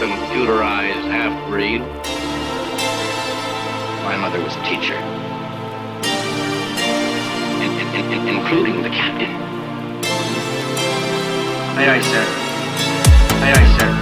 computerized half breed. My mother was a teacher, in, in, in, including the captain. Aye, aye, sir. Aye, aye, sir.